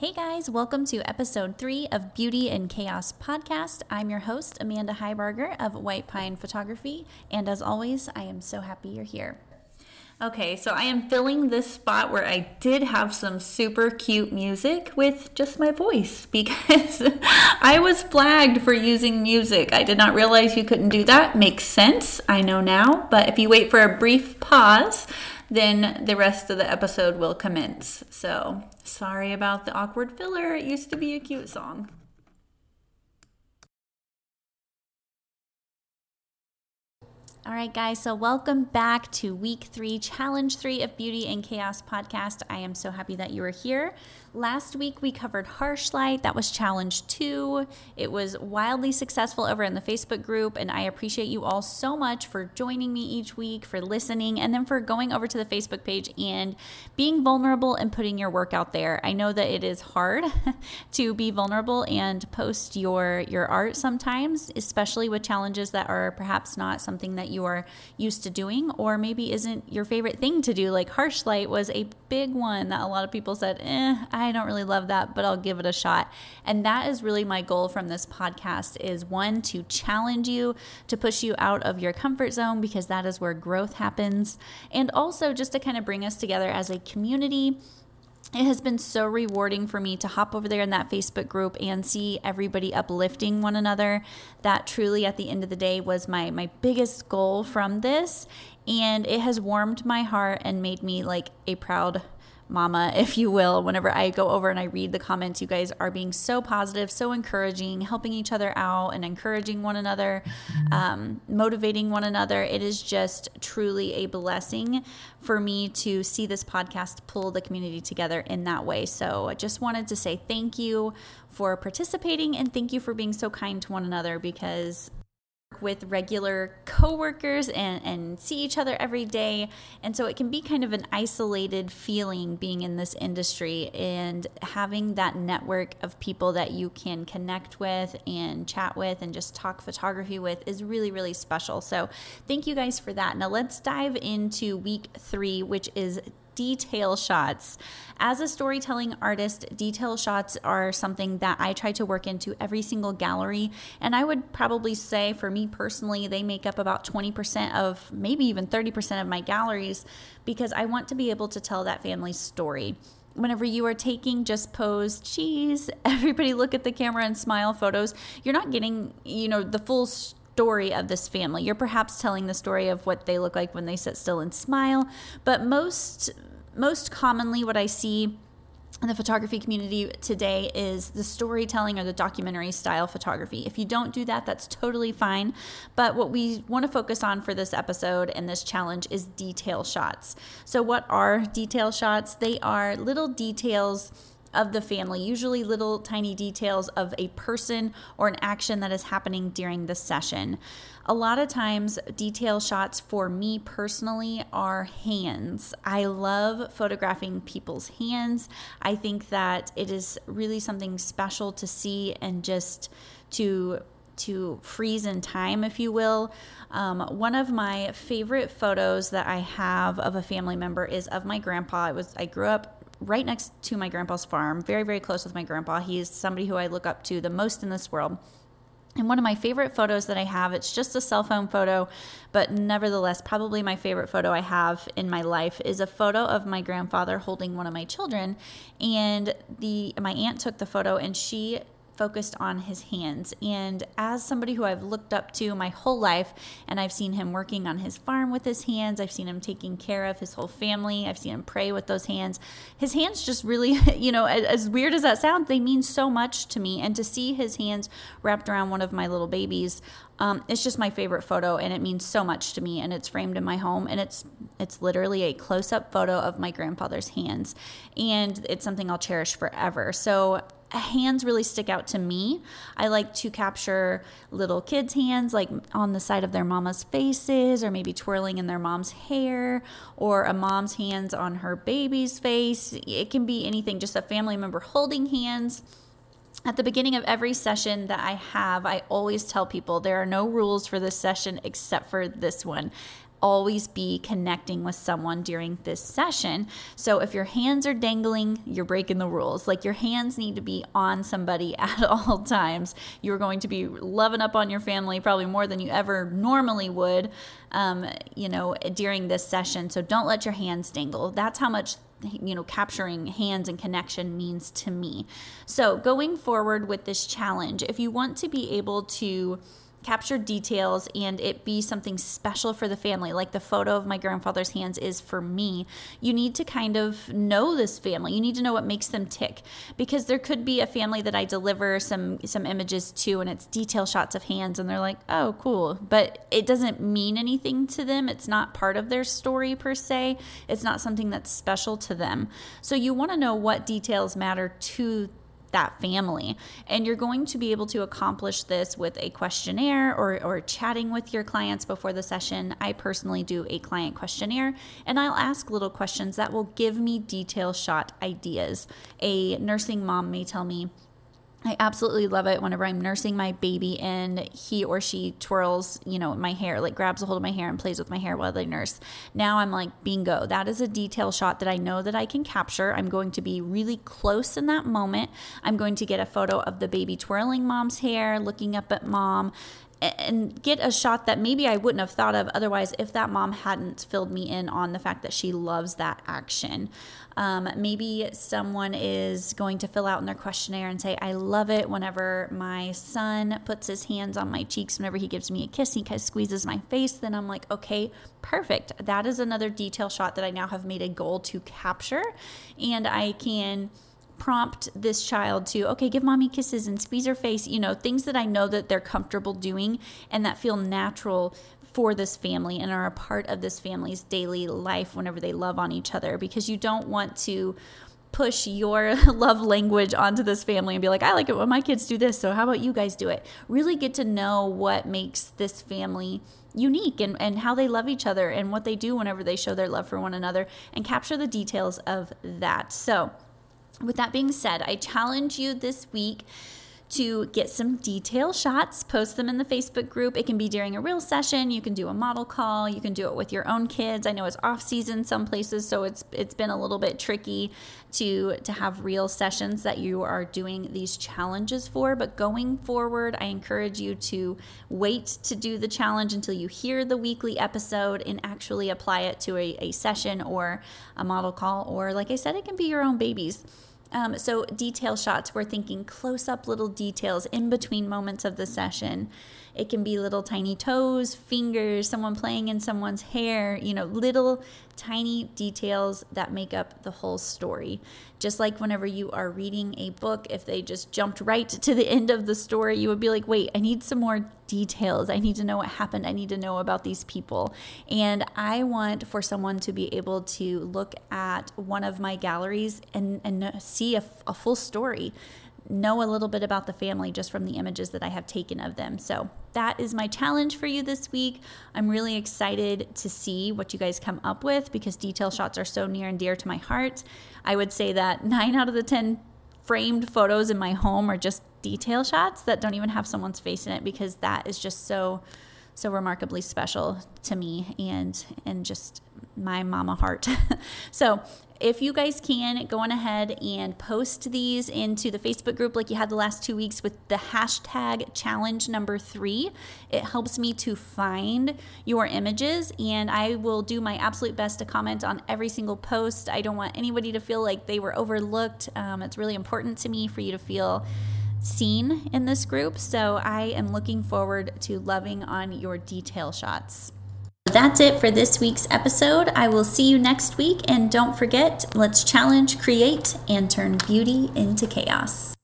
Hey guys, welcome to episode three of Beauty in Chaos podcast. I'm your host, Amanda Heiberger of White Pine Photography, and as always, I am so happy you're here. Okay, so I am filling this spot where I did have some super cute music with just my voice because I was flagged for using music. I did not realize you couldn't do that. Makes sense, I know now, but if you wait for a brief pause, then the rest of the episode will commence. So, sorry about the awkward filler. It used to be a cute song. All right, guys, so welcome back to week three, challenge three of Beauty in Chaos podcast. I am so happy that you are here. Last week we covered harsh light. That was challenge two. It was wildly successful over in the Facebook group, and I appreciate you all so much for joining me each week, for listening, and then for going over to the Facebook page and being vulnerable and putting your work out there. I know that it is hard to be vulnerable and post your your art sometimes, especially with challenges that are perhaps not something that you are used to doing, or maybe isn't your favorite thing to do. Like harsh light was a big one that a lot of people said, eh, don't really love that, but I'll give it a shot. And that is really my goal from this podcast is one to challenge you, to push you out of your comfort zone because that is where growth happens, and also just to kind of bring us together as a community it has been so rewarding for me to hop over there in that Facebook group and see everybody uplifting one another. That truly, at the end of the day, was my my biggest goal from this, and it has warmed my heart and made me like a proud mama, if you will, whenever I go over and I read the comments. You guys are being so positive, so encouraging, helping each other out and encouraging one another, um, motivating one another. It is just truly a blessing for me to see this podcast pull the community together in that way. So I just wanted to say thank you for participating and thank you for being so kind to one another because with regular coworkers and, and see each other every day. And so it can be kind of an isolated feeling being in this industry and having that network of people that you can connect with and chat with and just talk photography with is really, really special. So thank you guys for that. Now let's dive into week three, which is detail shots. As a storytelling artist, detail shots are something that I try to work into every single gallery. And I would probably say, for me personally, they make up about 20% of maybe even 30% of my galleries because I want to be able to tell that family's story whenever you are taking just pose cheese everybody look at the camera and smile photos you're not getting you know the full story of this family you're perhaps telling the story of what they look like when they sit still and smile but most most commonly, what I see in the photography community today is the storytelling or the documentary style photography. If you don't do that, that's totally fine. But what we want to focus on for this episode and this challenge is detail shots. So, what are detail shots? They are little details of the family, usually little tiny details of a person or an action that is happening during the session. A lot of times, detail shots for me personally are hands. I love photographing people's hands. I think that it is really something special to see and just to to freeze in time, if you will. Um, one of my favorite photos that I have of a family member is of my grandpa. I was I grew up right next to my grandpa's farm, very, very close with my grandpa. He's somebody who I look up to the most in this world. And one of my favorite photos that I have, it's just a cell phone photo, but nevertheless, probably my favorite photo I have in my life is a photo of my grandfather holding one of my children. And the my aunt took the photo and she focused on his hands. And as somebody who I've looked up to my whole life, and I've seen him working on his farm with his hands, I've seen him taking care of his whole family, I've seen him pray with those hands. His hands just really, you know, as weird as that sounds, they mean so much to me. And to see his hands wrapped around one of my little babies, um, it's just my favorite photo, and it means so much to me. And it's framed in my home, and it's it's literally a close up photo of my grandfather's hands, and it's something I'll cherish forever. So hands really stick out to me. I like to capture little kids' hands, like on the side of their mama's faces, or maybe twirling in their mom's hair, or a mom's hands on her baby's face. It can be anything, just a family member holding hands. At the beginning of every session that I have, I always tell people there are no rules for this session except for this one always be connecting with someone during this session. So if your hands are dangling, you're breaking the rules. Like your hands need to be on somebody at all times. You're going to be loving up on your family probably more than you ever normally would, um, you know, during this session. So don't let your hands dangle. That's how much you know capturing hands and connection means to me so going forward with this challenge if you want to be able to capture details and it be something special for the family, like the photo of my grandfather's hands is for me, you need to kind of know this family. You need to know what makes them tick because there could be a family that I deliver some some images to and it's detail shots of hands and they're like, "Oh, cool." But it doesn't mean anything to them. It's not part of their story per se. It's not something that's special to them. So you want to know what details matter to that family. And you're going to be able to accomplish this with a questionnaire or, or chatting with your clients before the session. I personally do a client questionnaire and I'll ask little questions that will give me detail shot ideas. A nursing mom may tell me, I absolutely love it whenever I'm nursing my baby and he or she twirls, you know, my hair, like grabs a hold of my hair and plays with my hair while they nurse. Now I'm like, bingo, that is a detail shot that I know that I can capture. I'm going to be really close in that moment. I'm going to get a photo of the baby twirling mom's hair, looking up at mom, and get a shot that maybe I wouldn't have thought of otherwise if that mom hadn't filled me in on the fact that she loves that action. Um, maybe someone is going to fill out in their questionnaire and say, I love it whenever my son puts his hands on my cheeks, whenever he gives me a kiss, he kind of squeezes my face. Then I'm like, okay, perfect. That is another detail shot that I now have made a goal to capture. And I can prompt this child to okay give mommy kisses and squeeze her face you know things that i know that they're comfortable doing and that feel natural for this family and are a part of this family's daily life whenever they love on each other because you don't want to push your love language onto this family and be like, I like it when my kids do this, so how about you guys do it? Really get to know what makes this family unique and, and how they love each other and what they do whenever they show their love for one another and capture the details of that. So, with that being said, I challenge you this week to get some detail shots, post them in the Facebook group. It can be during a real session, you can do a model call, you can do it with your own kids. I know it's off season some places, so it's it's been a little bit tricky to to have real sessions that you are doing these challenges for, but going forward, I encourage you to wait to do the challenge until you hear the weekly episode and actually apply it to a, a session or a model call or like I said, it can be your own babies. Um, so, detail shots, we're thinking close up little details in between moments of the session. It can be little tiny toes, fingers, someone playing in someone's hair, you know, little tiny details that make up the whole story. Just like whenever you are reading a book, if they just jumped right to the end of the story, you would be like, wait, I need some more details. I need to know what happened. I need to know about these people. And I want for someone to be able to look at one of my galleries and, and see a, a full story know a little bit about the family just from the images that I have taken of them. So that is my challenge for you this week. I'm really excited to see what you guys come up with because detail shots are so near and dear to my heart. I would say that nine out of the 10 framed photos in my home are just detail shots that don't even have someone's face in it because that is just so so remarkably special to me and and just my mama heart. so if you guys can, go on ahead and post these into the Facebook group like you had the last two weeks with the hashtag challenge number three. It helps me to find your images, and I will do my absolute best to comment on every single post. I don't want anybody to feel like they were overlooked. Um, it's really important to me for you to feel seen in this group. So I am looking forward to loving on your detail shots. That's it for this week's episode. I will see you next week. And don't forget, let's challenge, create, and turn beauty into chaos.